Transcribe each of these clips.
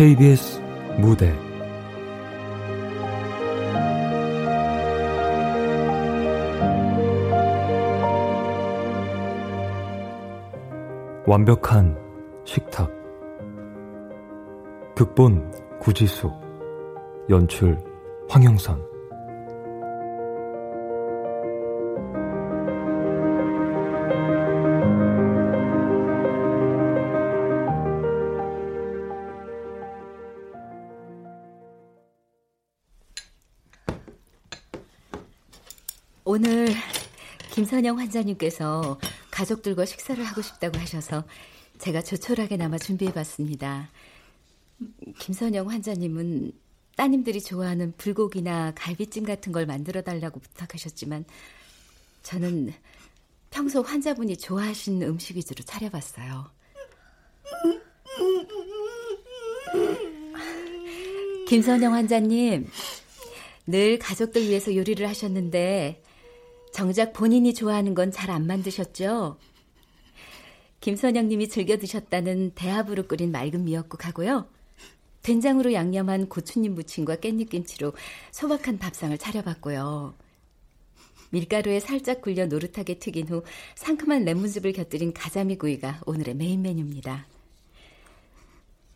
KBS 무대. 완벽한 식탁. 극본 구지수. 연출 황영선 김선영 환자님께서 가족들과 식사를 하고 싶다고 하셔서 제가 조촐하게나마 준비해봤습니다. 김선영 환자님은 따님들이 좋아하는 불고기나 갈비찜 같은 걸 만들어 달라고 부탁하셨지만 저는 평소 환자분이 좋아하시는 음식 위주로 차려봤어요. 김선영 환자님, 늘 가족들 위해서 요리를 하셨는데 정작 본인이 좋아하는 건 잘 안 만드셨죠? 김선영 님이 즐겨 드셨다는 대합으로 끓인 맑은 미역국하고요. 된장으로 양념한 고추님 무침과 깻잎김치로 소박한 밥상을 차려봤고요. 밀가루에 살짝 굴려 노릇하게 튀긴 후 상큼한 레몬즙을 곁들인 가자미 구이가 오늘의 메인 메뉴입니다.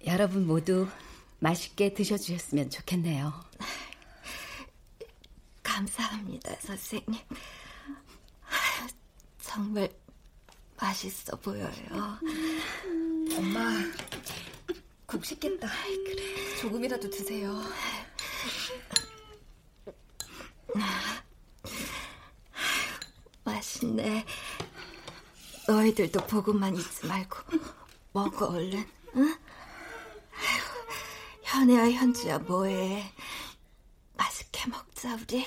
여러분 모두 맛있게 드셔주셨으면 좋겠네요. 감사합니다, 선생님. 정말 맛있어 보여요. 엄마, 국 식겠다. 그래. 조금이라도 드세요. 맛있네. 너희들도 보고만 있지 말고 먹어 얼른. 응? 현애야 현주야 뭐해? 맛있게 먹자 우리.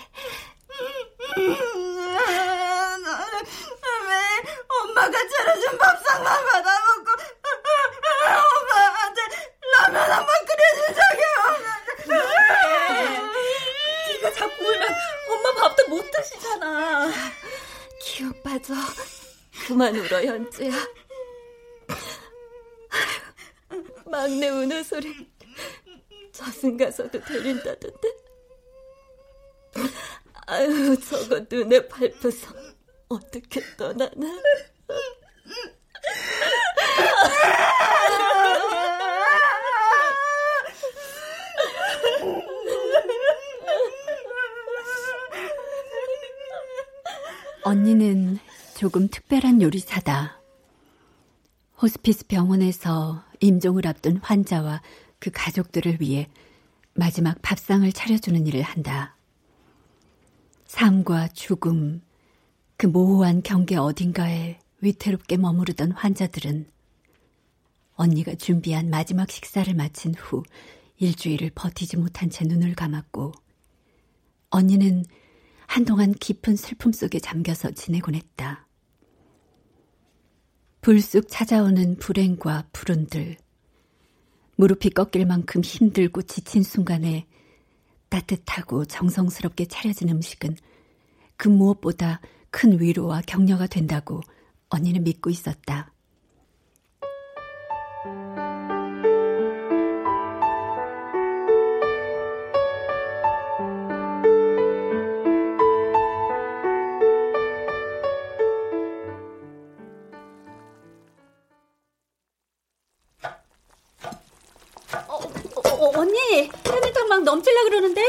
왜 엄마가 차려준 밥상만 받아먹고 엄마한테 라면 한번 없는데. 네가 자꾸 울면 엄마 밥도 못 드시잖아. 기운 빠져. 그만 울어 현주야. 막내 우는 소리 저승 가서도 들린다던데. 아유 저거 눈에 밟혀서 어떻게 떠나나 언니는 조금 특별한 요리사다. 호스피스 병원에서 임종을 앞둔 환자와 그 가족들을 위해 마지막 밥상을 차려주는 일을 한다. 삶과 죽음, 그 모호한 경계 어딘가에 위태롭게 머무르던 환자들은 언니가 준비한 마지막 식사를 마친 후 일주일을 버티지 못한 채 눈을 감았고 언니는 한동안 깊은 슬픔 속에 잠겨서 지내곤 했다. 불쑥 찾아오는 불행과 불운들, 무릎이 꺾일 만큼 힘들고 지친 순간에 따뜻하고 정성스럽게 차려진 음식은 그 무엇보다 큰 위로와 격려가 된다고 언니는 믿고 있었다. 언니, 해밀탕 막 넘칠라 그러는데?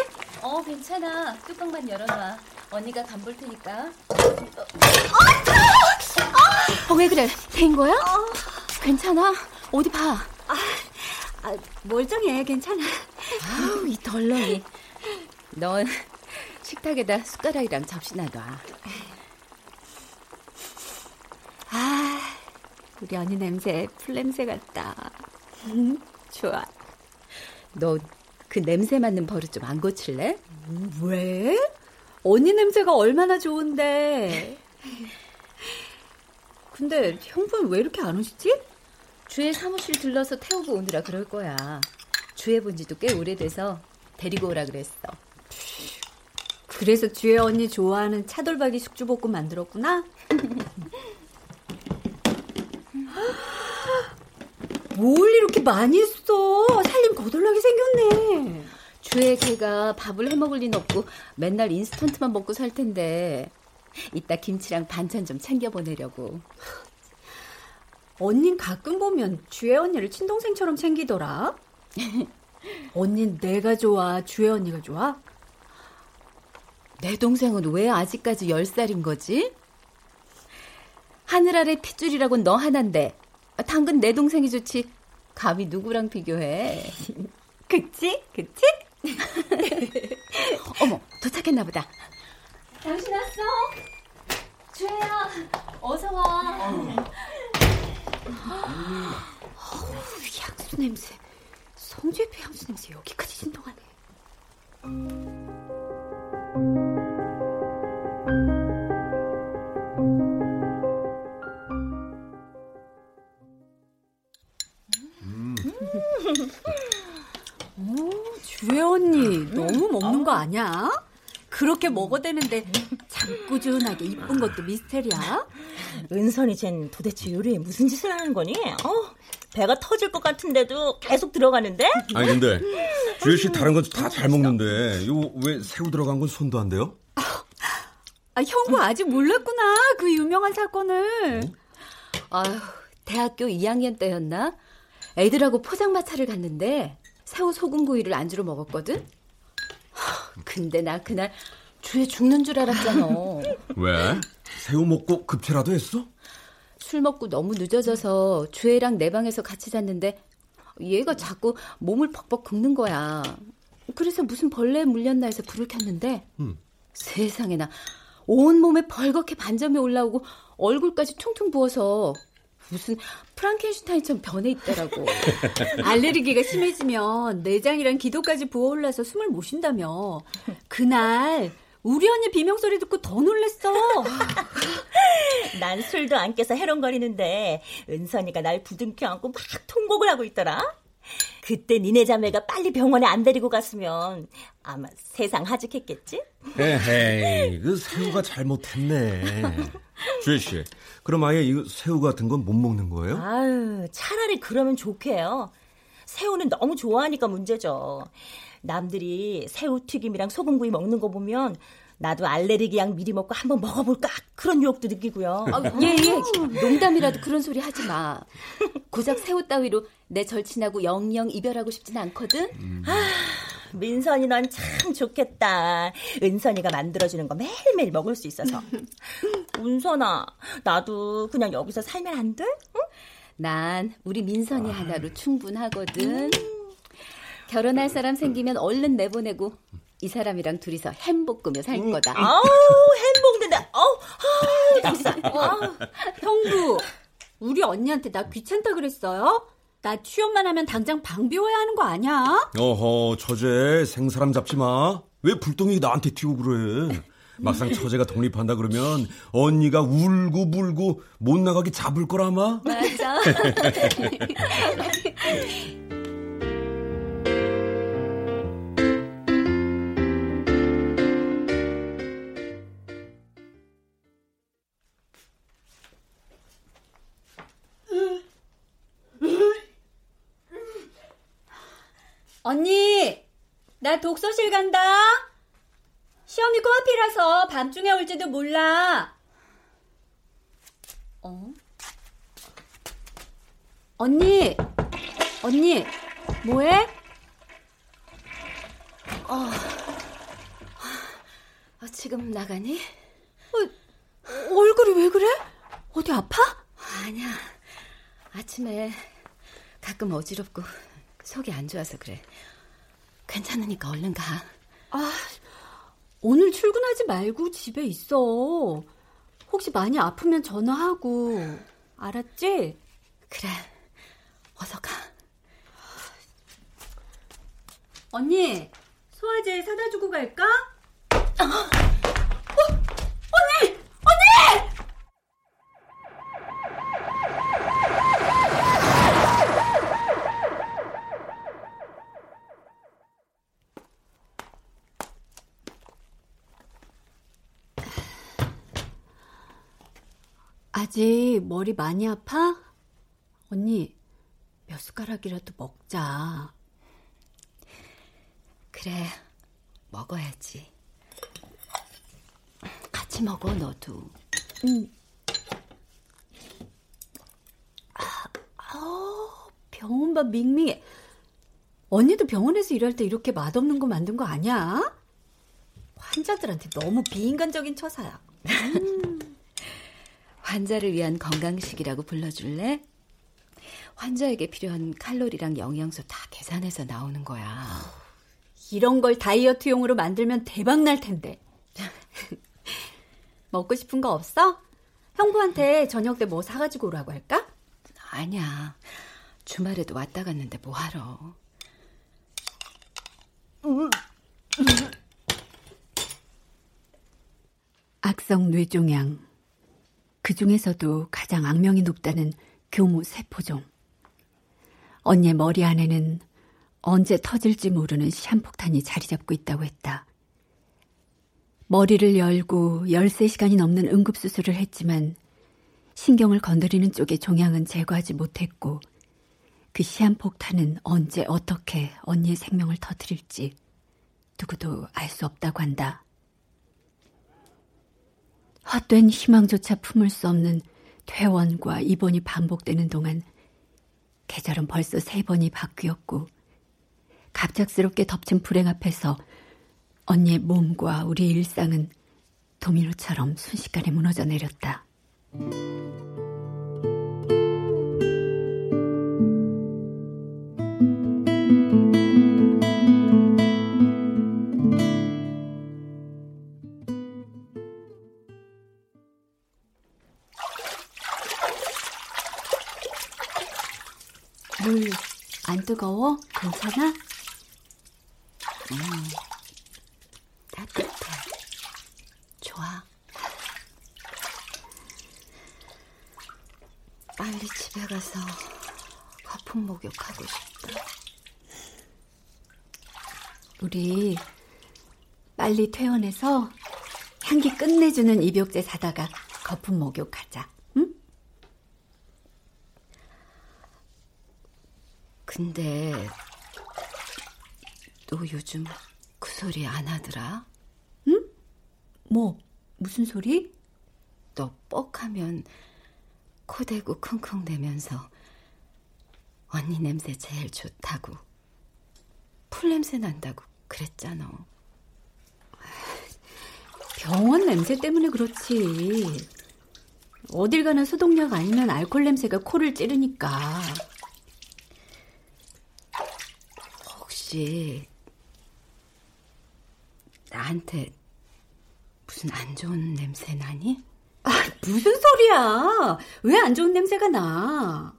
어, 괜찮아. 뚜껑만 열어놔. 언니가 간 볼 테니까. 어, 왜 그래? 된 거야? 어. 괜찮아. 어디 봐. 아, 아, 멀쩡해. 괜찮아. 아우, 이 덜렁이. 넌 식탁에다 숟가락이랑 접시 놔놔. 아, 우리 언니 냄새 풀냄새 같다. 음, 좋아. 너 그 냄새 맡는 버릇 좀 안 고칠래? 왜? 언니 냄새가 얼마나 좋은데. 근데 형부는 왜 이렇게 안 오시지? 주혜 사무실 들러서 태우고 오느라 그럴 거야. 주혜 본 지도 꽤 오래돼서 데리고 오라 그랬어. 그래서 주혜 언니 좋아하는 차돌박이 숙주볶음 만들었구나? 뭘 이렇게 많이 했어? 살림 거덜나 주에 걔가 밥을 해 먹을 리는 없고 맨날 인스턴트만 먹고 살 텐데 이따 김치랑 반찬 좀 챙겨 보내려고. 언닌 가끔 보면 주혜 언니를 친동생처럼 챙기더라. 언닌 내가 좋아, 주혜 언니가 좋아? 내 동생은 왜 아직까지 10살인 거지? 하늘 아래 핏줄이라곤 너 하나인데 당근 내 동생이 좋지 감히 누구랑 비교해? 그치? 그치? 어머 도착했나 보다. 당신 왔어? 주혜야, 어서 와. 향수 냄새. 성주의 향수 냄새 여기까지 진동하네. 오, 주혜 언니 너무 먹는 거 아니야? 그렇게 먹어대는데 참 꾸준하게 이쁜 것도 미스테리야? 은선이 쟨 도대체 요리에 무슨 짓을 하는 거니? 어, 배가 터질 것 같은데도 계속 들어가는데? 아니 근데 주혜 씨 다른 건 다 잘 먹는데 이거 왜 새우 들어간 건 손도 안 돼요? 아, 형부 아직 몰랐구나. 그 유명한 사건을. 아휴 대학교 2학년 때였나? 애들하고 포장마차를 갔는데 새우 소금구이를 안주로 먹었거든. 근데 나 그날 주에 죽는 줄 알았잖아. 왜? 새우 먹고 급체라도 했어? 술 먹고 너무 늦어져서 주애랑 내 방에서 같이 잤는데 얘가 자꾸 몸을 벅벅 긁는 거야. 그래서 무슨 벌레에 물렸나 해서 불을 켰는데 음. 세상에나 온몸에 벌겋게 반점이 올라오고 얼굴까지 퉁퉁 부어서 무슨 프랑켄슈타인처럼 변해 있더라고. 알레르기가 심해지면 내장이랑 기도까지 부어올라서 숨을 못 쉰다며. 그날 우리 언니 비명소리 듣고 더 놀랬어. 난 술도 안 깨서 해롱거리는데 은선이가 날 부둥켜 안고 막 통곡을 하고 있더라. 그때 니네 자매가 빨리 병원에 안 데리고 갔으면 아마 세상 하직했겠지? 에헤이, 그 새우가 잘못했네. 주혜 씨, 그럼 아예 이 새우 같은 건 못 먹는 거예요? 아유, 차라리 그러면 좋게요. 새우는 너무 좋아하니까 문제죠. 남들이 새우 튀김이랑 소금구이 먹는 거 보면 나도 알레르기 약 미리 먹고 한번 먹어볼까 그런 유혹도 느끼고요. 아, 예, 예. 농담이라도 그런 소리 하지 마. 고작 새우 따위로 내 절친하고 영영 이별하고 싶진 않거든. 민선이 넌 참 좋겠다. 은선이가 만들어주는 거 매일매일 먹을 수 있어서. 은선아, 나도 그냥 여기서 살면 안 돼? 응? 난 우리 민선이 하나로 충분하거든. 결혼할 사람 생기면 얼른 내보내고 이 사람이랑 둘이서 햄 볶으며 살 거다. 아우, 햄 먹는데, 아우, 아우, 됐어. 아우. 형부, 우리 언니한테 나 귀찮다 그랬어요? 나 취업만 하면 당장 방 비워야 하는 거 아니야? 어허, 처제, 생사람 잡지 마. 왜 불똥이 나한테 튀고 그래? 막상 처제가 독립한다 그러면 언니가 울고 물고 못 나가게 잡을 거라마? 맞아. 언니, 나 독서실 간다. 시험이 코앞이라서 밤중에 올지도 몰라. 어? 언니, 언니, 뭐해? 아, 지금 나가니? 얼굴이 왜 그래? 어디 아파? 아니야. 아침에 가끔 어지럽고 속이 안 좋아서 그래. 괜찮으니까 얼른 가. 아, 오늘 출근하지 말고 집에 있어. 혹시 많이 아프면 전화하고. 알았지? 그래. 어서 가. 언니, 소화제 사다 주고 갈까? 아직 머리 많이 아파? 언니, 몇 숟가락이라도 먹자. 그래, 먹어야지. 같이 먹어, 너도. 응. 아, 아, 병원밥 밍밍해. 언니도 병원에서 일할 때 이렇게 맛없는 거 만든 거 아니야? 환자들한테 너무 비인간적인 처사야. 음. 환자를 위한 건강식이라고 불러줄래? 환자에게 필요한 칼로리랑 영양소 다 계산해서 나오는 거야. 이런 걸 다이어트용으로 만들면 대박 날 텐데. 먹고 싶은 거 없어? 형부한테 저녁 때 뭐 사가지고 오라고 할까? 아니야. 주말에도 왔다 갔는데 뭐하러. 악성 뇌종양. 그 중에서도 가장 악명이 높다는 교무 세포종. 언니의 머리 안에는 언제 터질지 모르는 시한폭탄이 자리 잡고 있다고 했다. 머리를 열고 13시간이 넘는 응급수술을 했지만 신경을 건드리는 쪽의 종양은 제거하지 못했고 그 시한폭탄은 언제 어떻게 언니의 생명을 터뜨릴지 누구도 알 수 없다고 한다. 헛된 희망조차 품을 수 없는 퇴원과 입원이 반복되는 동안 계절은 벌써 세 번이 바뀌었고 갑작스럽게 덮친 불행 앞에서 언니의 몸과 우리의 일상은 도미노처럼 순식간에 무너져 내렸다. 뜨거워? 괜찮아? 음, 따뜻해. 좋아. 빨리 집에 가서 거품 목욕하고 싶다. 우리 빨리 퇴원해서 향기 끝내주는 입욕제 사다가 거품 목욕하자. 응? 근데 너 요즘 그 소리 안 하더라? 응? 뭐 무슨 소리? 너 뻑하면 코 대고 킁킁 대면서 언니 냄새 제일 좋다고 풀 냄새 난다고 그랬잖아. 병원 냄새 때문에 그렇지. 어딜 가나 소독약 아니면 알코올 냄새가 코를 찌르니까. 혹시 나한테 무슨 안 좋은 냄새 나니? 아, 무슨 소리야? 왜 안 좋은 냄새가 나?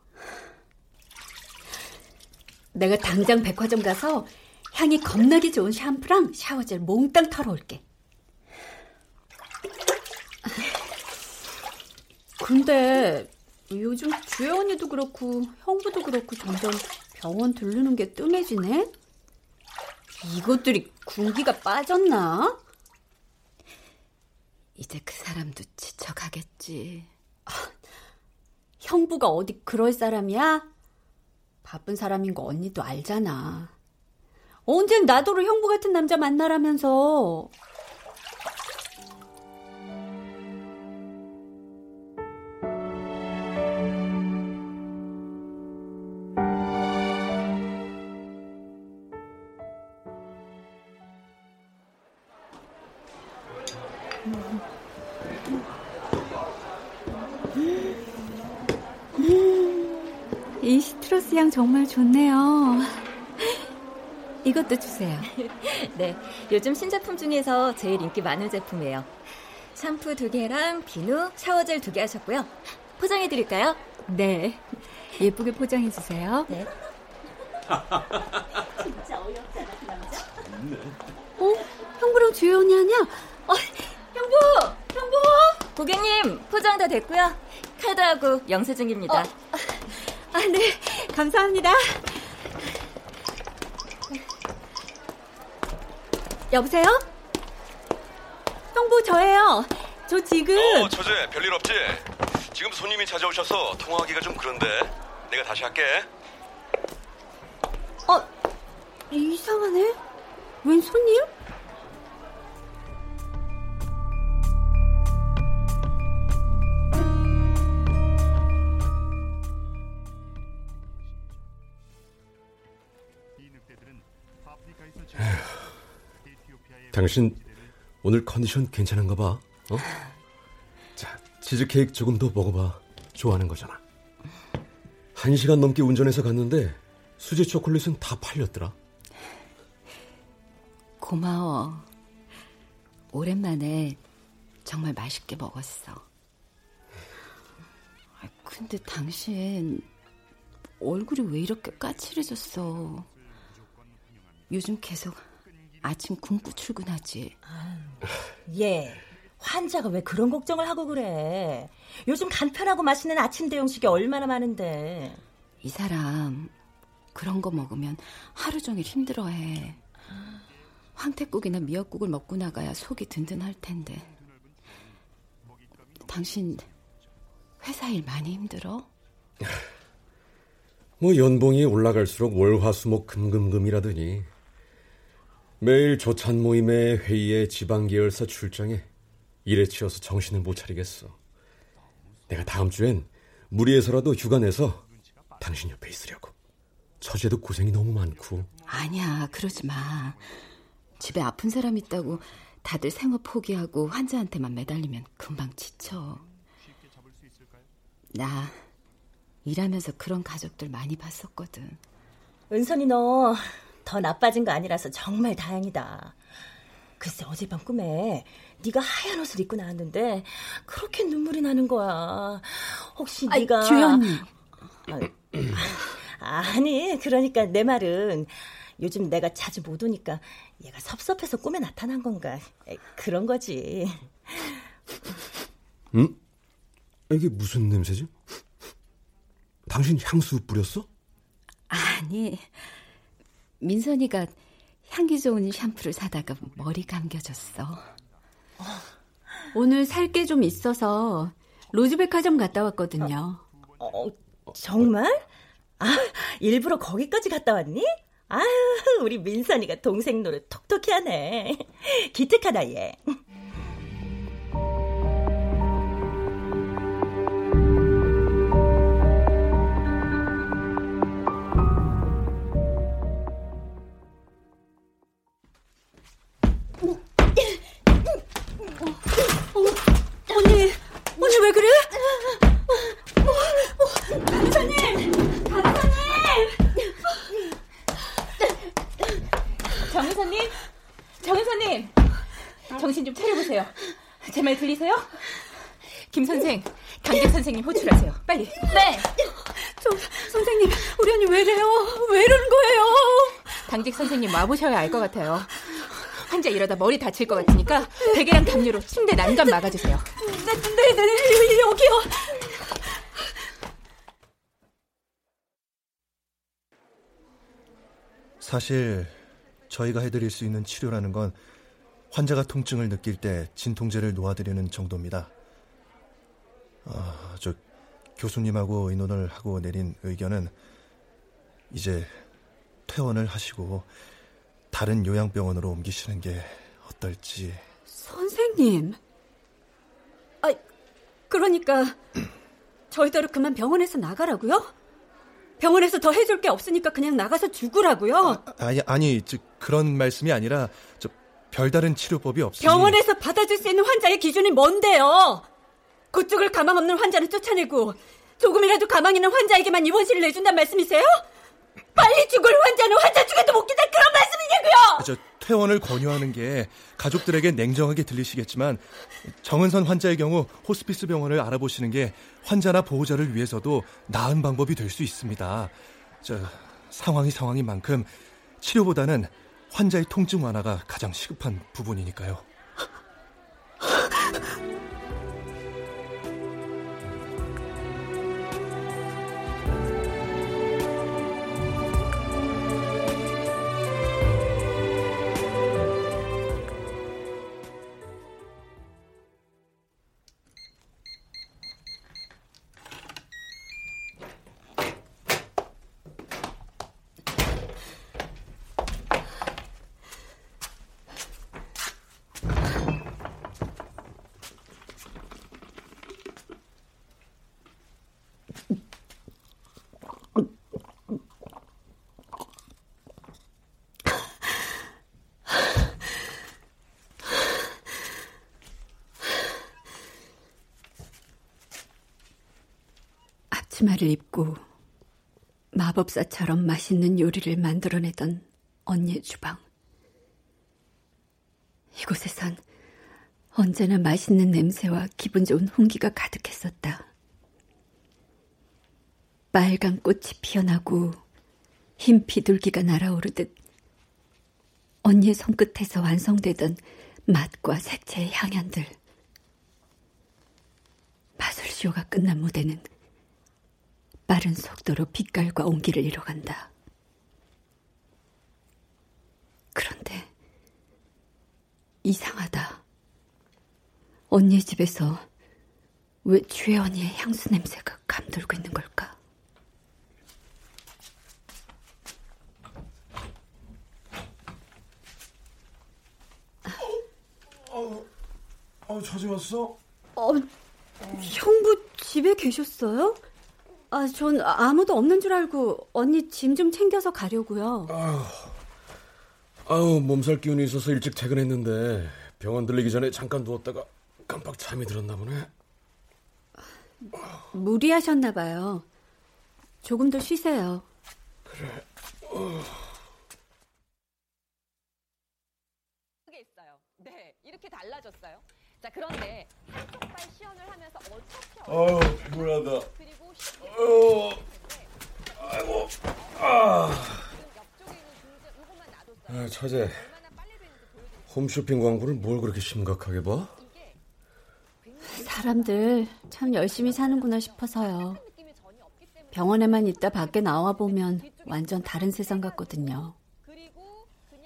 내가 당장 백화점 가서 향이 겁나게 좋은 샴푸랑 샤워젤 몽땅 털어올게. 근데 요즘 주혜 언니도 그렇고 형부도 그렇고 점점 병원 들르는 게 뜸해지네? 이것들이 군기가 빠졌나? 이제 그 사람도 지쳐가겠지. 아, 형부가 어디 그럴 사람이야? 바쁜 사람인 거 언니도 알잖아. 언젠 나도를 형부 같은 남자 만나라면서. 향 정말 좋네요. 이것도 주세요. 네, 요즘 신제품 중에서 제일 인기 많은 제품이에요. 샴푸 두 개랑 비누, 샤워젤 두 개 하셨고요. 포장해 드릴까요? 네. 예쁘게 포장해 주세요. 네. 진짜 어이없잖아, 그 남자. 어? 형부랑 주혜 언니 아니야? 어, 형부! 형부! 고객님, 포장 다 됐고요. 카드하고 영수증입니다. 어. 아, 네. 감사합니다. 여보세요? 형부 저예요. 저 지금 어, 처제 별일 없지? 지금 손님이 찾아오셔서 통화하기가 좀 그런데 내가 다시 할게. 어, 이상하네. 웬 손님? 당신 오늘 컨디션 괜찮은가 봐. 어? 자, 치즈케이크 조금 더 먹어봐. 좋아하는 거잖아. 한 시간 넘게 운전해서 갔는데 수제 초콜릿은 다 팔렸더라. 고마워. 오랜만에 정말 맛있게 먹었어. 근데 당신 얼굴이 왜 이렇게 까칠해졌어? 요즘 계속 아침 굶고 출근하지. 예. 환자가 왜 그런 걱정을 하고 그래? 요즘 간편하고 맛있는 아침 대용식이 얼마나 많은데. 이 사람 그런 거 먹으면 하루 종일 힘들어해. 황태국이나 미역국을 먹고 나가야 속이 든든할 텐데. 당신 회사 일 많이 힘들어? 뭐 연봉이 올라갈수록 월화수목 금금금이라더니 매일 조찬 모임에 회의에 지방 계열사 출장에 일에 치여서 정신을 못 차리겠어. 내가 다음 주엔 무리해서라도 휴가 내서 당신 옆에 있으려고. 처제도 고생이 너무 많고. 아니야, 그러지 마. 집에 아픈 사람 있다고 다들 생업 포기하고 환자한테만 매달리면 금방 지쳐. 나 일하면서 그런 가족들 많이 봤었거든. 은선이 너 더 나빠진 거 아니라서 정말 다행이다. 글쎄 어젯밤 꿈에 네가 하얀 옷을 입고 나왔는데 그렇게 눈물이 나는 거야. 혹시 아이, 네가 주연이 아, 아니 그러니까 내 말은 요즘 내가 자주 못 오니까 얘가 섭섭해서 꿈에 나타난 건가 에, 그런 거지. 응? 이게 무슨 냄새지? 당신 향수 뿌렸어? 아니, 민선이가 향기 좋은 샴푸를 사다가 머리 감겨줬어. 오늘 살 게 좀 있어서 로즈백화점 갔다 왔거든요. 어, 정말? 아, 일부러 거기까지 갔다 왔니? 아유, 우리 민선이가 동생 노릇 톡톡히 하네. 기특하다, 얘. 좀 차려보세요. 제 말 들리세요? 김 선생, 강객 선생님 호출하세요. 빨리. 네. 저, 선생님, 우리 언니 왜 이래요? 왜 이러는 거예요? 당직 선생님 와보셔야 알 것 같아요. 환자 이러다 머리 다칠 것 같으니까 베개랑 담요로 침대 난간 막아주세요. 네, 네, 네, 여기요. 사실 저희가 해드릴 수 있는 치료라는 건 환자가 통증을 느낄 때 진통제를 놓아드리는 정도입니다. 아, 저 교수님하고 의논을 하고 내린 의견은 이제 퇴원을 하시고 다른 요양병원으로 옮기시는 게 어떨지. 선생님. 아, 그러니까 저희대로 그만 병원에서 나가라고요? 병원에서 더 해줄 게 없으니까 그냥 나가서 죽으라고요? 아 니, 아니, 저, 그런 말씀이 아니라 저 별다른 치료법이 없으니 병원에서 받아줄 수 있는 환자의 기준이 뭔데요? 그쪽을 가망 없는 환자는 쫓아내고 조금이라도 가망 있는 환자에게만 입원실을 내준단 말씀이세요? 빨리 죽을 환자는 환자 중에도 못 기다 그런 말씀이냐고요? 저 퇴원을 권유하는 게 가족들에게 냉정하게 들리시겠지만 정은선 환자의 경우 호스피스 병원을 알아보시는 게 환자나 보호자를 위해서도 나은 방법이 될 수 있습니다. 저 상황이 상황인 만큼 치료보다는 환자의 통증 완화가 가장 시급한 부분이니까요. 치마를 입고 마법사처럼 맛있는 요리를 만들어내던 언니의 주방. 이곳에선 언제나 맛있는 냄새와 기분 좋은 훈기가 가득했었다. 빨간 꽃이 피어나고 흰 비둘기가 날아오르듯 언니의 손끝에서 완성되던 맛과 색채의 향연들. 마술쇼가 끝난 무대는 빠른 속도로 빛깔과 온기를 이뤄간다. 그런데 이상하다. 언니의 집에서 왜 주혜 언니의 향수 냄새가 감돌고 있는 걸까? 어, 어, 찾아왔어? 어, 형부 집에 계셨어요? 아, 전 아무도 없는 줄 알고 언니 짐 좀 챙겨서 가려고요. 아유, 몸살 기운이 있어서 일찍 퇴근했는데 병원 들리기 전에 잠깐 누웠다가 깜빡 잠이 들었나 보네. 무리하셨나 봐요. 조금 더 쉬세요. 그래. 어. 네, 이렇게 달라졌어요. 자, 그런데 한쪽 발 시연을 하면서 어떻게 아유, 피곤하다. 아이고, 아. 아, 처제. 홈쇼핑 광고를 뭘 그렇게 심각하게 봐? 사람들 참 열심히 사는구나 싶어서요. 병원에만 있다 밖에 나와 보면 완전 다른 세상 같거든요.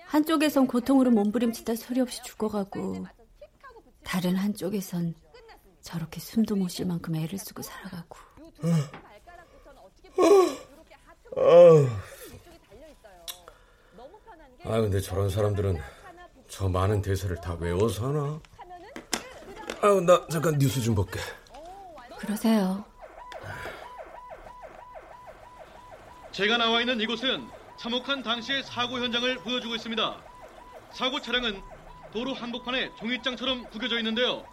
한쪽에선 고통으로 몸부림치다 소리 없이 죽어가고 다른 한쪽에선 저렇게 숨도 못 쉴 만큼 애를 쓰고 살아가고. 아, 근데 저런 사람들은 저 많은 대사를 다 외워서 하나? 아유, 나 잠깐 뉴스 좀 볼게. 그러세요. 제가 나와 있는 이곳은 참혹한 당시의 사고 현장을 보여주고 있습니다. 사고 차량은 도로 한복판에 종이장처럼 구겨져 있는데요.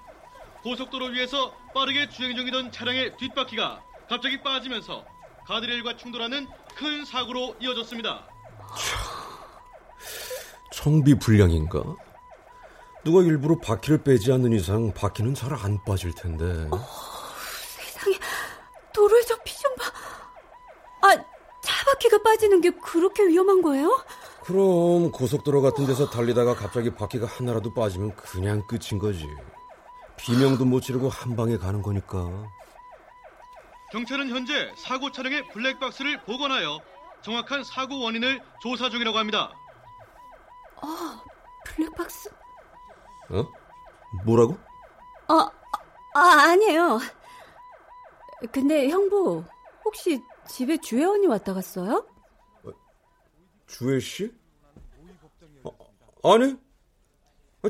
고속도로 위에서 빠르게 주행 중이던 차량의 뒷바퀴가 갑자기 빠지면서 가드레일과 충돌하는 큰 사고로 이어졌습니다. 청비 불량인가? 누가 일부러 바퀴를 빼지 않는 이상 바퀴는 잘 안 빠질 텐데. 어, 세상에 도로에 저 피 좀 봐. 아, 차 바퀴가 빠지는 게 그렇게 위험한 거예요? 그럼 고속도로 같은 데서 달리다가 갑자기 바퀴가 하나라도 빠지면 그냥 끝인 거지. 비명도 못 지르고 한 방에 가는 거니까. 경찰은 현재 사고 차량의 블랙박스를 복원하여 정확한 사고 원인을 조사 중이라고 합니다. 아, 블랙박스? 어? 뭐라고? 아, 아, 아니에요. 근데 형부, 혹시 집에 주혜원이 왔다 갔어요? 주혜 씨? 아, 아니.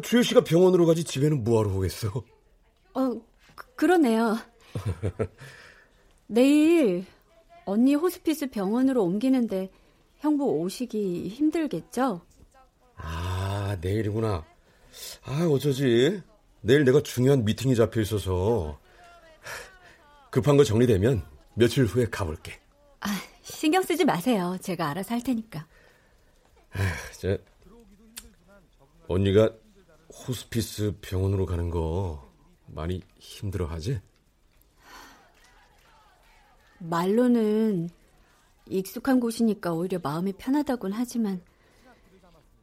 주혜 씨가 병원으로 가지 집에는 뭐하러 오겠어? 어, 그, 그러네요. 내일 언니 호스피스 병원으로 옮기는데 형부 오시기 힘들겠죠? 아, 내일이구나. 아, 어쩌지? 내일 내가 중요한 미팅이 잡혀 있어서 급한 거 정리되면 며칠 후에 가볼게. 아, 신경 쓰지 마세요. 제가 알아서 할 테니까. 아, 저 언니가 호스피스 병원으로 가는 거 많이 힘들어하지? 말로는 익숙한 곳이니까 오히려 마음이 편하다곤 하지만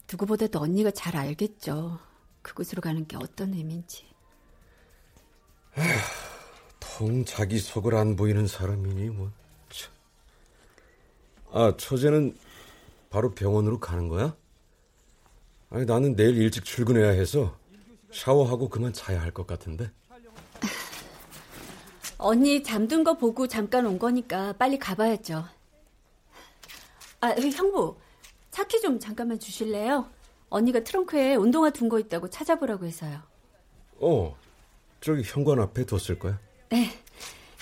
누구보다도 언니가 잘 알겠죠. 그곳으로 가는 게 어떤 의미인지. 통 자기 속을 안 보이는 사람이니 뭐. 참. 아, 처제는 바로 병원으로 가는 거야? 아니, 나는 내일 일찍 출근해야 해서 샤워하고 그만 자야 할 것 같은데. 언니 잠든 거 보고 잠깐 온 거니까 빨리 가봐야죠. 아, 형부. 차키 좀 잠깐만 주실래요? 언니가 트렁크에 운동화 둔 거 있다고 찾아보라고 해서요. 어, 저기 현관 앞에 뒀을 거야. 네.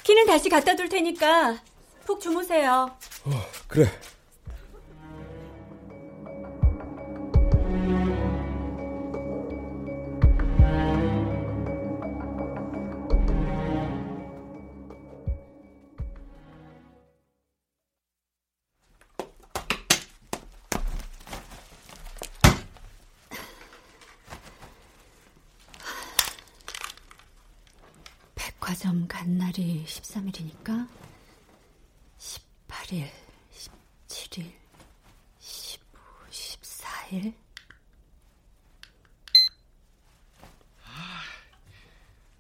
키는 다시 갖다 둘 테니까 푹 주무세요. 어, 그래. 간 날이 13일이니까 18일, 17일, 15, 14일.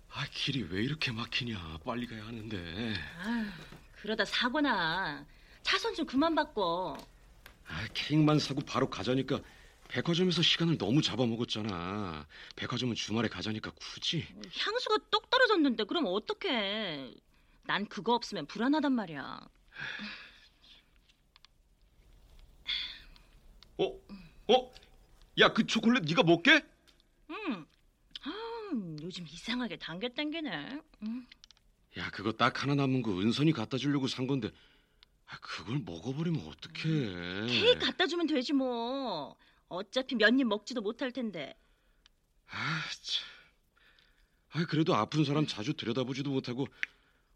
아, 길이 왜 이렇게 막히냐. 빨리 가야 하는데. 아, 그러다 사고나. 차선 좀 그만 바꿔. 아, 케이크만 사고 바로 가자니까 백화점에서 시간을 너무 잡아먹었잖아. 백화점은 주말에 가자니까 굳이. 향수가 똑 떨어졌는데 그럼 어떡해. 난 그거 없으면 불안하단 말이야. 어? 어? 야, 그 초콜릿 네가 먹게? 응. 아, 요즘 이상하게 당겨 땡기네. 응. 야, 그거 딱 하나 남은 거 은선이 갖다 주려고 산 건데 아, 그걸 먹어버리면 어떡해. 케이크 갖다 주면 되지 뭐. 어차피 몇 입 먹지도 못할 텐데. 아, 참. 아, 그래도 아픈 사람 자주 들여다보지도 못하고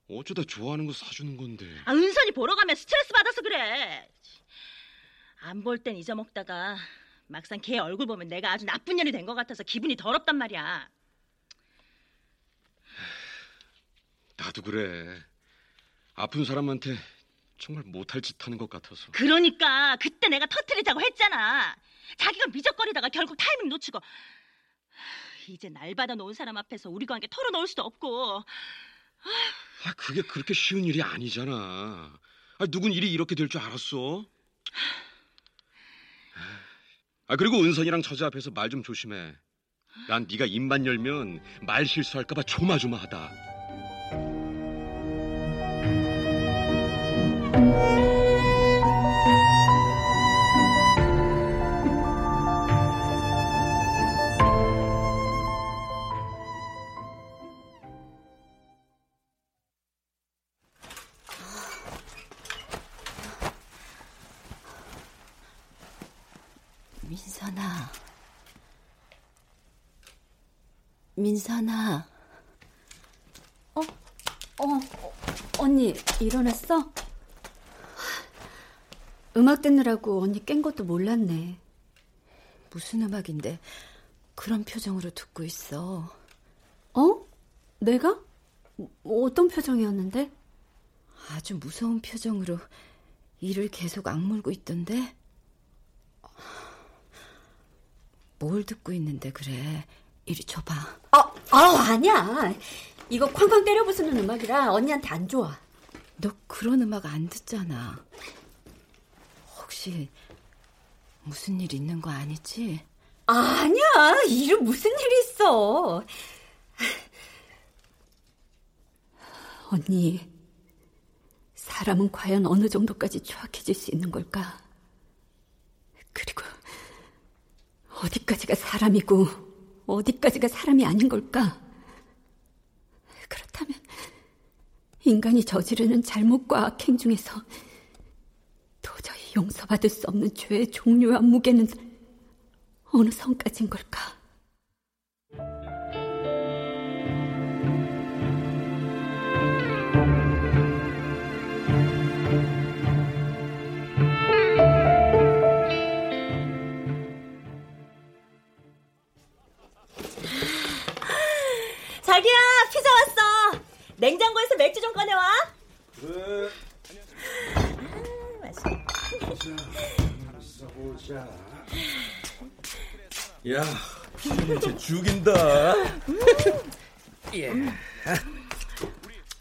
어쩌다 좋아하는 거 사주는 건데. 아, 은선이 보러 가면 스트레스 받아서 그래. 안 볼 땐 잊어먹다가 막상 걔 얼굴 보면 내가 아주 나쁜 년이 된 것 같아서 기분이 더럽단 말이야. 나도 그래. 아픈 사람한테 정말 못할 짓 하는 것 같아서. 그러니까 그때 내가 터트리자고 했잖아. 자기가 미적거리다가 결국 타이밍 놓치고 이제 날 받아 놓은 사람 앞에서 우리 관계 털어놓을 수도 없고 아, 그게 그렇게 쉬운 일이 아니잖아. 아, 누군 일이 이렇게 될 줄 알았어? 아, 그리고 은선이랑 저자 앞에서 말 좀 조심해. 난 네가 입만 열면 말 실수할까 봐 조마조마하다. 민선아. 민선아. 어? 어, 언니, 일어났어? 음악 듣느라고 언니 깬 것도 몰랐네. 무슨 음악인데 그런 표정으로 듣고 있어? 어? 내가? 뭐 어떤 표정이었는데? 아주 무서운 표정으로 이를 계속 악물고 있던데? 뭘 듣고 있는데 그래? 이리 줘봐. 아, 아 아니야. 이거 쾅쾅 때려 부수는 음악이라 언니한테 안 좋아. 너 그런 음악 안 듣잖아. 혹시 무슨 일 있는 거 아니지? 아니야. 이름 무슨 일 있어. 언니, 사람은 과연 어느 정도까지 추악해질 수 있는 걸까? 그리고 어디까지가 사람이고 어디까지가 사람이 아닌 걸까? 그렇다면 인간이 저지르는 잘못과 악행 중에서 도저히 용서받을 수 없는 죄의 종류와 무게는 어느 선까지인 걸까? 냉장고에서 맥주 좀 꺼내와. 그래. 음, 맛있겠다. 보자. 야, 진짜 죽인다. 예.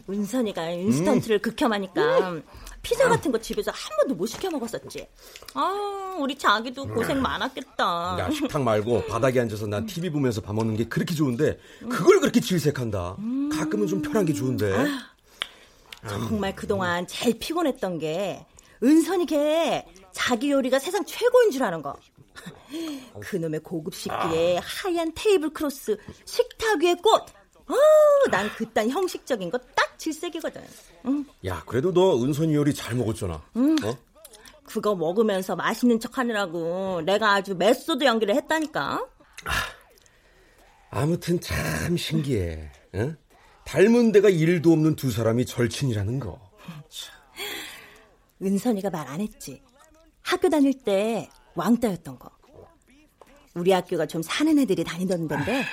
은선이가 인스턴트를 음. 극혐하니까 피자 같은 거 집에서 한 번도 못 시켜 먹었었지. 아, 우리 자기도 고생 많았겠다. 야, 식탁 말고 바닥에 앉아서 난 TV 보면서 밥 먹는 게 그렇게 좋은데 그걸 그렇게 질색한다. 가끔은 좀 편한 게 좋은데. 아, 정말 그동안 제일 피곤했던 게 은선이 걔 자기 요리가 세상 최고인 줄 아는 거. 그놈의 고급 식기에 하얀 테이블 클로스, 식탁 위에 꽃. 어, 난 그딴 형식적인 거 딱 질색이거든. 응. 야, 그래도 너 은선이 요리 잘 먹었잖아. 응. 어? 그거 먹으면서 맛있는 척 하느라고 내가 아주 메소드 연기를 했다니까. 아, 무튼 참 신기해. 응? 닮은 데가 일도 없는 두 사람이 절친이라는 거. 은선이가 말 안 했지. 학교 다닐 때 왕따였던 거. 우리 학교가 좀 사는 애들이 다니던 데인데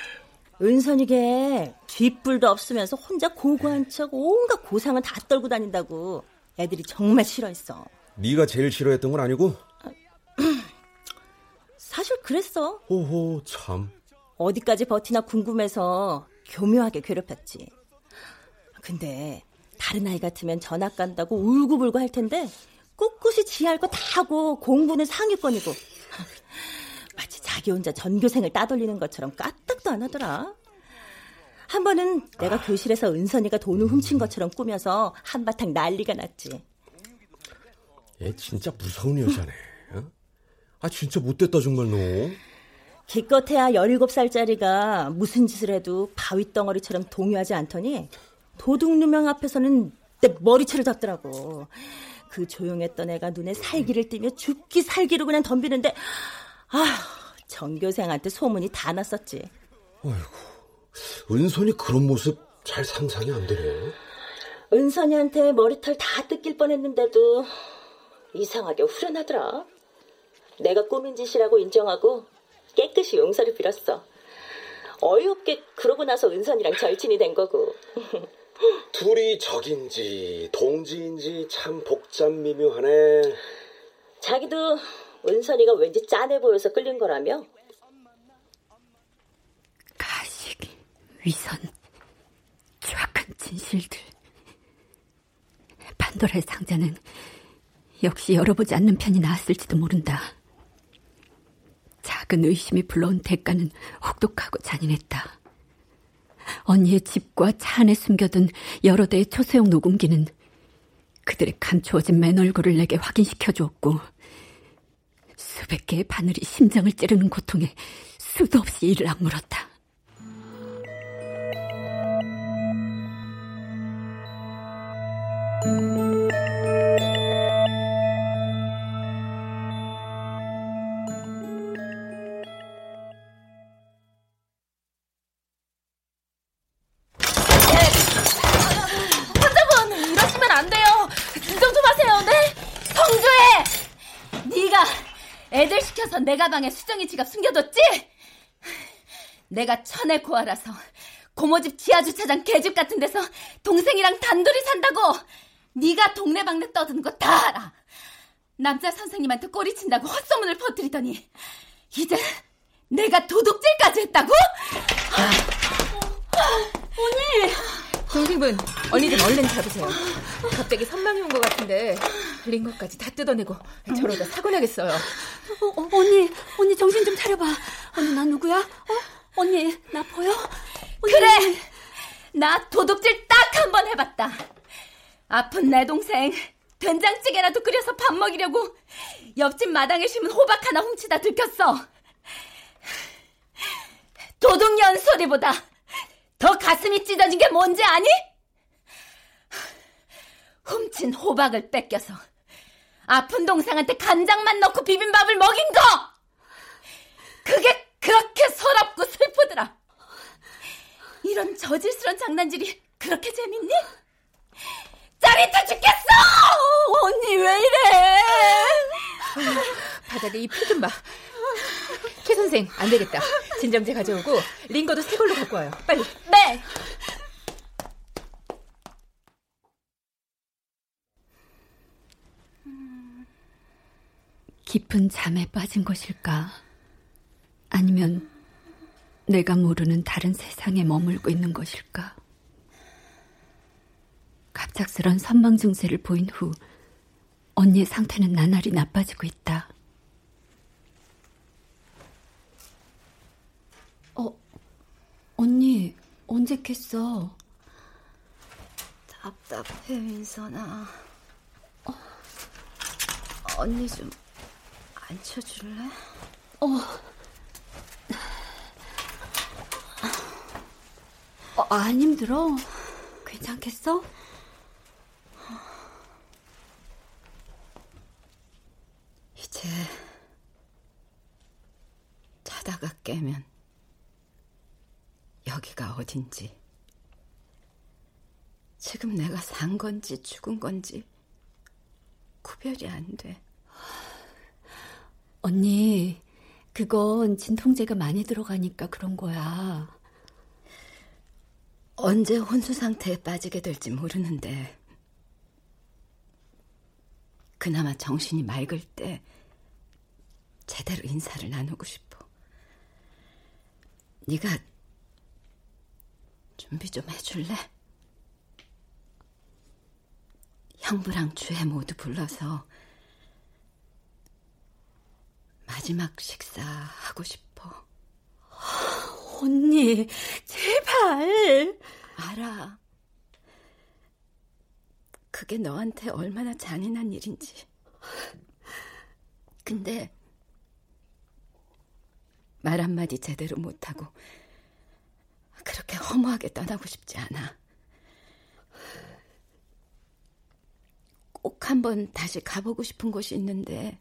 은선이게 뒷불도 없으면서 혼자 고고한 척 온갖 고상은 다 떨고 다닌다고 애들이 정말 싫어했어. 네가 제일 싫어했던 건 아니고? 사실 그랬어. 호호 참. 어디까지 버티나 궁금해서 교묘하게 괴롭혔지. 근데 다른 아이 같으면 전학 간다고 울고불고 할 텐데 꿋꿋이 지 할 거 다 하고 공부는 상위권이고 마치 자기 혼자 전교생을 따돌리는 것처럼 까 딱도 안 하더라. 한 번은 내가 교실에서 은선이가 돈을 훔친 것처럼 꾸며서 한바탕 난리가 났지. 얘 진짜 무서운 여자네. 어? 아 진짜 못됐다 정말 너. 기껏해야 17살짜리가 무슨 짓을 해도 바위 덩어리처럼 동요하지 않더니 도둑 누명 앞에서는 내 머리채를 잡더라고. 그 조용했던 애가 눈에 살기를 띠며 죽기 살기로 그냥 덤비는데 아 전교생한테 소문이 다 났었지. 아이고 은선이 그런 모습 잘 상상이 안 되네. 은선이한테 머리털 다 뜯길 뻔했는데도 이상하게 후련하더라. 내가 꾸민 짓이라고 인정하고 깨끗이 용서를 빌었어. 어이없게 그러고 나서 은선이랑 절친이 된 거고. 둘이 적인지 동지인지 참 복잡 미묘하네. 자기도 은선이가 왠지 짠해 보여서 끌린 거라며? 가식, 위선, 추악한 진실들. 판도라의 상자는 역시 열어보지 않는 편이 나았을지도 모른다. 작은 의심이 불러온 대가는 혹독하고 잔인했다. 언니의 집과 차 안에 숨겨둔 여러 대의 초소형 녹음기는 그들의 감추어진 맨 얼굴을 내게 확인시켜 주었고 수백 개의 바늘이 심장을 찌르는 고통에 수도 없이 이를 악물었다. 가방에 수정이 지갑 숨겨뒀지? 내가 천의 고아라서 고모집 지하 주차장 개집 같은 데서 동생이랑 단둘이 산다고 네가 동네방네 떠드는 거 다 알아. 남자 선생님한테 꼬리친다고 헛소문을 퍼뜨리더니 이제 내가 도둑질까지 했다고? 언니! 동생분, 언니 좀 얼른 잡으세요. 갑자기 선망이 온 것 같은데 것까지 다 뜯어내고 저러다 사고 나겠어요. 어, 어, 언니, 언니 정신 좀 차려봐. 언니 나 누구야? 어? 언니 나 보여? 언니. 그래! 나 도둑질 딱 한 번 해봤다. 아픈 내 동생 된장찌개라도 끓여서 밥 먹이려고 옆집 마당에 심은 호박 하나 훔치다 들켰어. 도둑년 소리보다 더 가슴이 찢어진 게 뭔지 아니? 훔친 호박을 뺏겨서 아픈 동생한테 간장만 넣고 비빔밥을 먹인 거! 그게 그렇게 서럽고 슬프더라. 이런 저질스런 장난질이 그렇게 재밌니? 짜릿해 죽겠어! 언니 왜 이래? 바닥에 이 피 좀 봐. 최 선생, 안 되겠다. 진정제 가져오고 링거도 새 걸로 갖고 와요. 빨리. 네. 깊은 잠에 빠진 것일까? 아니면 내가 모르는 다른 세상에 머물고 있는 것일까? 갑작스런 선망 증세를 보인 후 언니의 상태는 나날이 나빠지고 있다. 언니 언제 깼어? 답답해 민선아. 어, 언니 좀 앉혀줄래? 어. 어, 안 힘들어? 괜찮겠어? 이제 자다가 깨면 여기가 어딘지 지금 내가 산 건지 죽은 건지 구별이 안 돼. 언니, 그건 진통제가 많이 들어가니까 그런 거야. 언제 혼수 상태에 빠지게 될지 모르는데 그나마 정신이 맑을 때 제대로 인사를 나누고 싶어. 네가 준비 좀 해줄래? 형부랑 주애 모두 불러서 마지막 식사 하고 싶어. 언니, 제발. 알아. 그게 너한테 얼마나 잔인한 일인지. 근데 말 한마디 제대로 못하고 그렇게 허무하게 떠나고 싶지 않아. 꼭 한번 다시 가보고 싶은 곳이 있는데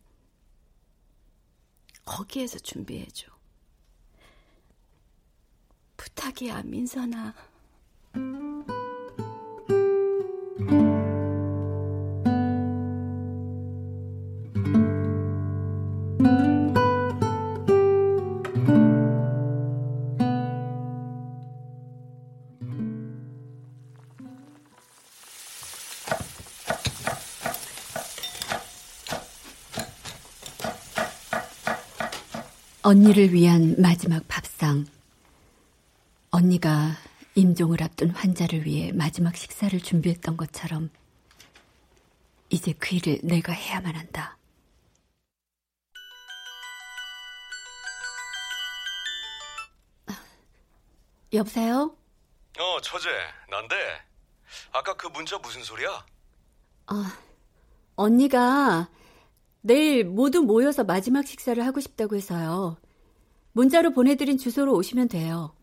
거기에서 준비해줘. 부탁이야, 민선아. 언니를 위한 마지막 밥상. 언니가 임종을 앞둔 환자를 위해 마지막 식사를 준비했던 것처럼 이제 그 일을 내가 해야만 한다. 여보세요? 어, 처제, 난데. 아까 그 문자 무슨 소리야? 아, 언니가 내일 모두 모여서 마지막 식사를 하고 싶다고 해서요. 문자로 보내드린 주소로 오시면 돼요.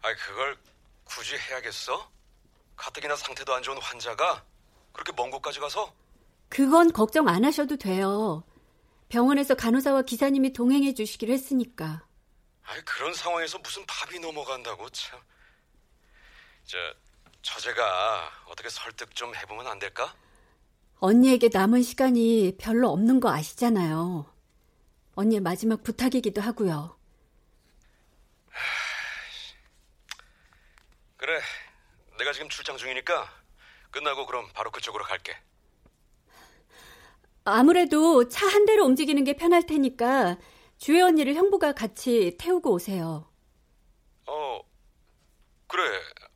아, 그걸 굳이 해야겠어? 가뜩이나 상태도 안 좋은 환자가 그렇게 먼 곳까지 가서? 그건 걱정 안 하셔도 돼요. 병원에서 간호사와 기사님이 동행해 주시기로 했으니까. 아, 그런 상황에서 무슨 밥이 넘어간다고 참. 저 처제가 어떻게 설득 좀 해보면 안 될까? 언니에게 남은 시간이 별로 없는 거 아시잖아요. 언니의 마지막 부탁이기도 하고요. 그래, 내가 지금 출장 중이니까 끝나고 그럼 바로 그쪽으로 갈게. 아무래도 차 한 대로 움직이는 게 편할 테니까 주혜 언니를 형부가 같이 태우고 오세요. 어, 그래,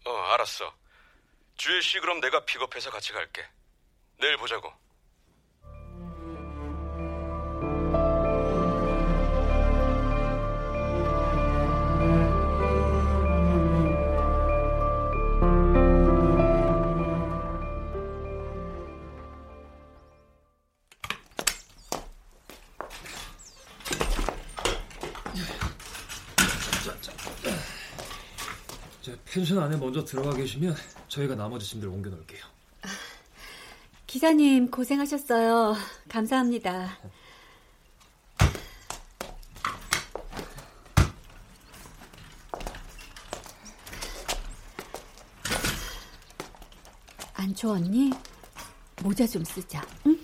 어, 알았어. 주혜 씨 그럼 내가 픽업해서 같이 갈게. 내일 보자고. 펜션 안에 먼저 들어가 계시면 저희가 나머지 짐들 옮겨 놓을게요. 기사님 고생하셨어요. 감사합니다. 안 추웠니? 모자 좀 쓰자. 응?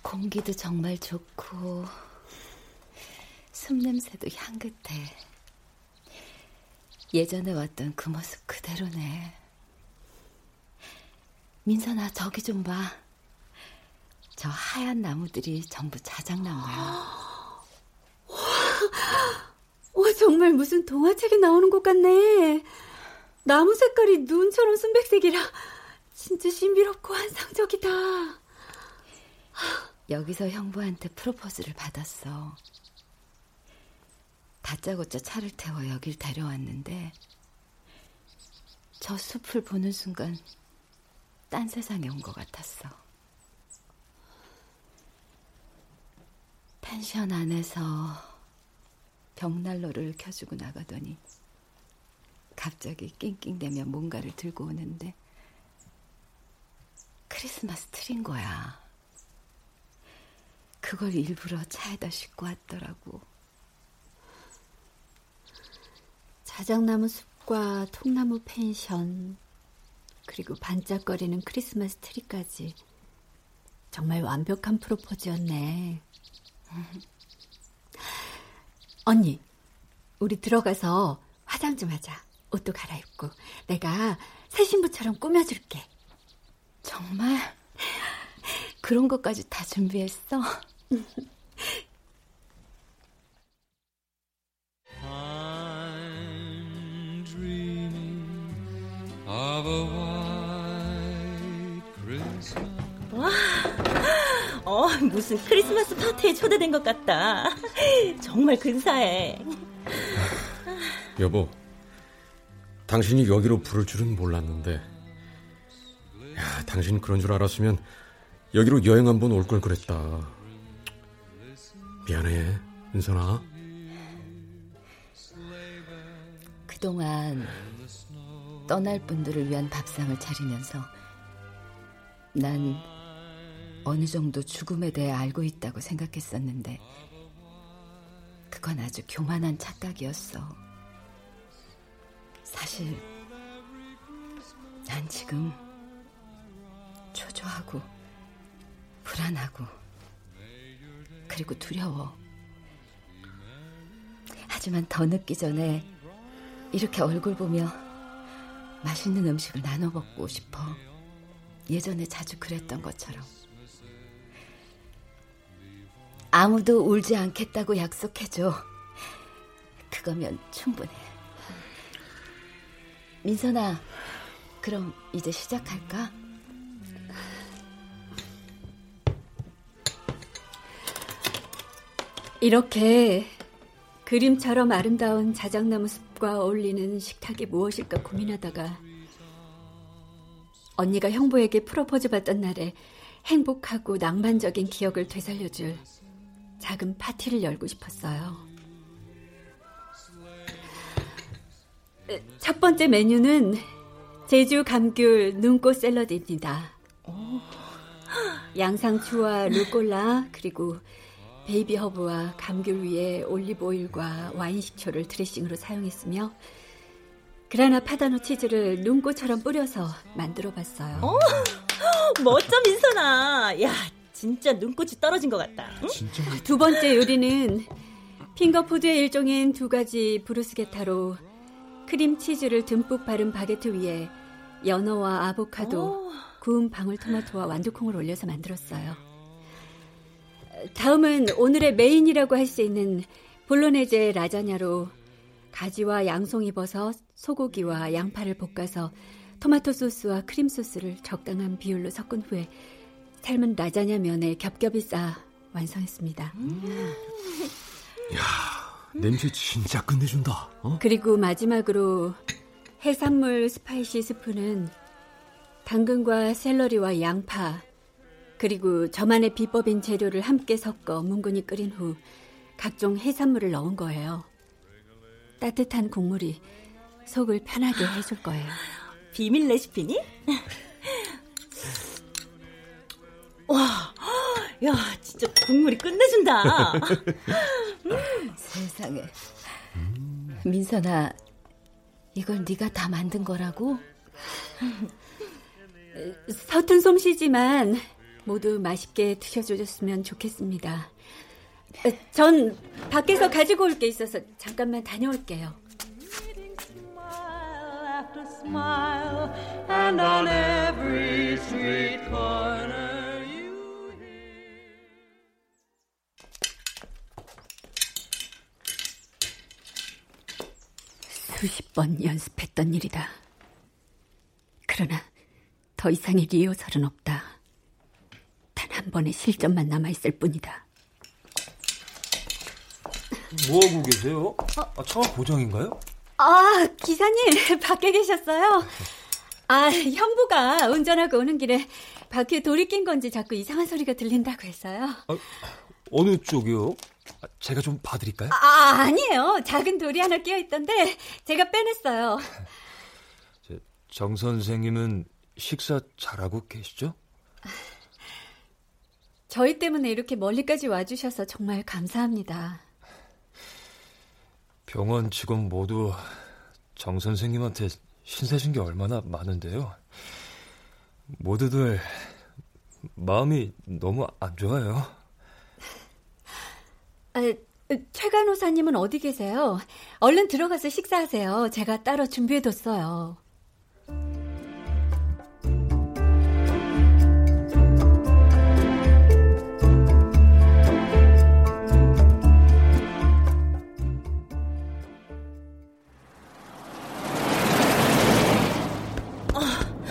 공기도 정말 좋고 숨 냄새도 향긋해. 예전에 왔던 그 모습 그대로네. 민선아, 저기 좀 봐. 저 하얀 나무들이 전부 자작나무야. 와, 정말 무슨 동화책에 나오는 것 같네. 나무 색깔이 눈처럼 순백색이라 진짜 신비롭고 환상적이다. 여기서 형부한테 프로포즈를 받았어. 다짜고짜 차를 태워 여길 데려왔는데 저 숲을 보는 순간 딴 세상에 온 것 같았어. 펜션 안에서 벽난로를 켜주고 나가더니 갑자기 낑낑대며 뭔가를 들고 오는데 크리스마스 트리인 거야. 그걸 일부러 차에다 싣고 왔더라고. 자작나무 숲과 통나무 펜션, 그리고 반짝거리는 크리스마스 트리까지. 정말 완벽한 프로포즈였네. 언니, 우리 들어가서 화장 좀 하자. 옷도 갈아입고 내가 새 신부처럼 꾸며줄게. 정말 그런 것까지 다 준비했어? 와, 어, 무슨 크리스마스 파티에 초대된 것 같다. 정말 근사해. 여보, 당신이 여기로 부를 줄은 몰랐는데, 야, 당신 그런 줄 알았으면 여기로 여행 한번 올 걸 그랬다. 미안해, 은선아. 그동안 떠날 분들을 위한 밥상을 차리면서 난 어느 정도 죽음에 대해 알고 있다고 생각했었는데 그건 아주 교만한 착각이었어. 사실 난 지금 초조하고 불안하고 그리고 두려워. 하지만 더 늦기 전에 이렇게 얼굴 보며 맛있는 음식을 나눠 먹고 싶어. 예전에 자주 그랬던 것처럼. 아무도 울지 않겠다고 약속해줘. 그거면 충분해. 민선아, 그럼 이제 시작할까? 이렇게 그림처럼 아름다운 자작나무 숲과 어울리는 식탁이 무엇일까 고민하다가 언니가 형부에게 프로포즈 받던 날에 행복하고 낭만적인 기억을 되살려줄 작은 파티를 열고 싶었어요. 첫 번째 메뉴는 제주 감귤 눈꽃 샐러드입니다. 양상추와 루꼴라 그리고 baby 허브와 감귤 위에 올리브 오일과 와인 식초를 드레싱으로 사용했으며 그라나 파다노 치즈를 눈꽃처럼 뿌려서 만들어 봤어요. 어? 멋져 민선아. 야, 진짜 눈꽃이 떨어진 것 같다. 응? 두 번째 요리는 finger food의 일종인 두 가지 bruschetta로 크림 치즈를 듬뿍 바른 바게트 위에 연어와 아보카도, 오. 구운 방울토마토와 완두콩을 올려서 만들었어요. 다음은 오늘의 메인이라고 할 수 있는 볼로네제 라자냐로 가지와 양송이버섯, 소고기와 양파를 볶아서 토마토 소스와 크림 소스를 적당한 비율로 섞은 후에 삶은 라자냐 면에 겹겹이 쌓아 완성했습니다. 음. 야, 냄새 진짜 끝내준다. 어? 그리고 마지막으로 해산물 spicy 수프는 당근과 샐러리와 양파 그리고 저만의 비법인 재료를 함께 섞어 뭉근히 끓인 후 각종 해산물을 넣은 거예요. 따뜻한 국물이 속을 편하게 해줄 거예요. 비밀 레시피니? 와, 야, 진짜 국물이 끝내준다. 세상에. 민선아, 이걸 네가 다 만든 거라고? 서툰 솜씨지만 모두 맛있게 드셔주셨으면 좋겠습니다. 전 밖에서 가지고 올 게 있어서 잠깐만 다녀올게요. 수십 번 연습했던 일이다. 그러나 더 이상의 리허설은 없다. 단한 번의 실전만 남아있을 뿐이다. 뭐하고 계세요? 아, 차가 고장인가요? 아, 기사님, 밖에 계셨어요? 아, 형부가 운전하고 오는 길에 바퀴에 돌이 낀 건지 자꾸 이상한 소리가 들린다고 했어요. 아, 어느 쪽이요? 아, 제가 좀 봐드릴까요? 아, 아니에요. 작은 돌이 하나 끼어 있던데 제가 빼냈어요. 정 선생님은 식사 잘하고 계시죠? 저희 때문에 이렇게 멀리까지 와주셔서 정말 감사합니다. 병원 직원 모두 정 선생님한테 신세진 게 얼마나 많은데요. 모두들 마음이 너무 안 좋아요. 아, 최 간호사님은 어디 계세요? 얼른 들어가서 식사하세요. 제가 따로 준비해뒀어요.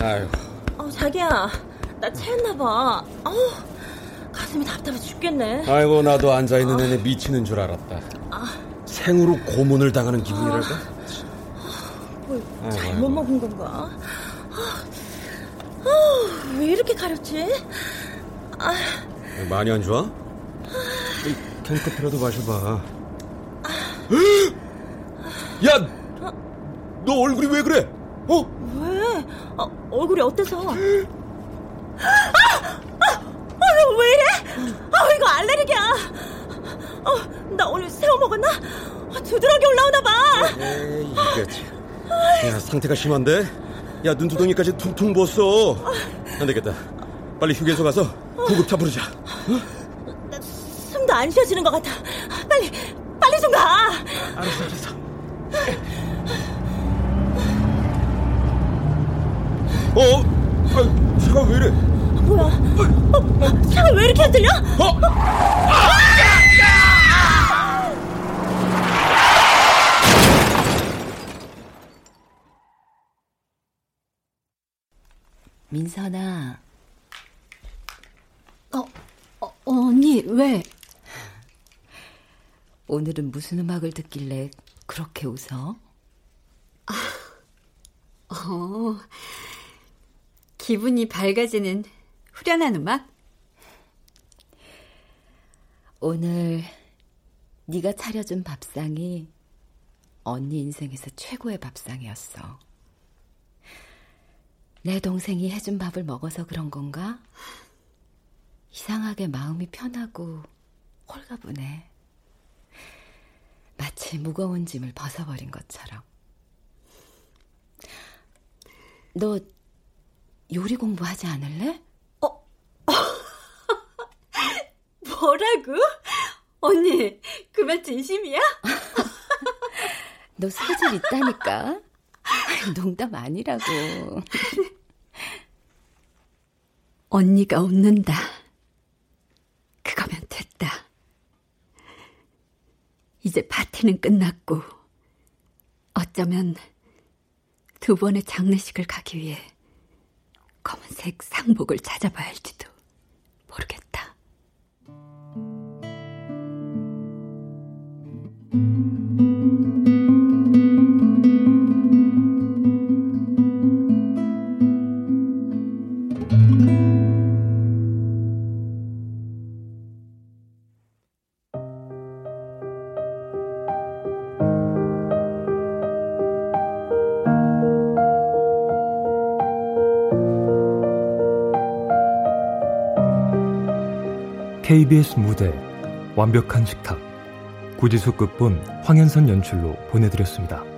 아유. 어, 자기야, 나 체했나봐. 어, 가슴이 답답해 죽겠네. 아이고 나도 앉아 있는 애네 미치는 줄 알았다. 생으로 고문을 당하는 기분이랄까? 뭘 아이고, 잘못 아이고. 먹은 건가? 아, 왜 이렇게 가렵지? 아, 많이 안 좋아? 이 캔커피라도 마셔봐. 야, 너 얼굴이 왜 그래? 어? 왜? 아, 얼굴이 어때서? 아! 아! 아, 왜 이래? 아, 이거 알레르기야. 어, 나 오늘 새우 먹었나? 아, 두드러기 올라오나 봐. 에이, 이게 참. 야, 상태가 심한데? 야, 눈두덩이까지 퉁퉁 부었어. 안 되겠다. 빨리 휴게소 가서 구급차 부르자. 숨도 안 쉬어지는 것 같아. 빨리, 빨리 좀 가. 알았어, 어. 어? 아, 차가 왜 이래? 뭐야? 어, 차가 왜 이렇게 안 들려? 어? 민선아, 어, 어, 언니, 왜? 오늘은 무슨 음악을 듣길래 그렇게 웃어? 어, 기분이 밝아지는 후련한 음악? 오늘 네가 차려준 밥상이 언니 인생에서 최고의 밥상이었어. 내 동생이 해준 밥을 먹어서 그런 건가? 이상하게 마음이 편하고 홀가분해. 마치 무거운 짐을 벗어버린 것처럼. 너 요리 공부하지 않을래? 뭐라고? 언니, 그 말 진심이야? 너 소질 있다니까. 농담 아니라고. 언니가 웃는다. 그거면 됐다. 이제 파티는 끝났고, 어쩌면 두 번의 장례식을 가기 위해 검은색 상복을 찾아봐야 할지도 모르겠다. KBS 무대 완벽한 식탁 구지수 끝본 황현선 연출로 보내드렸습니다.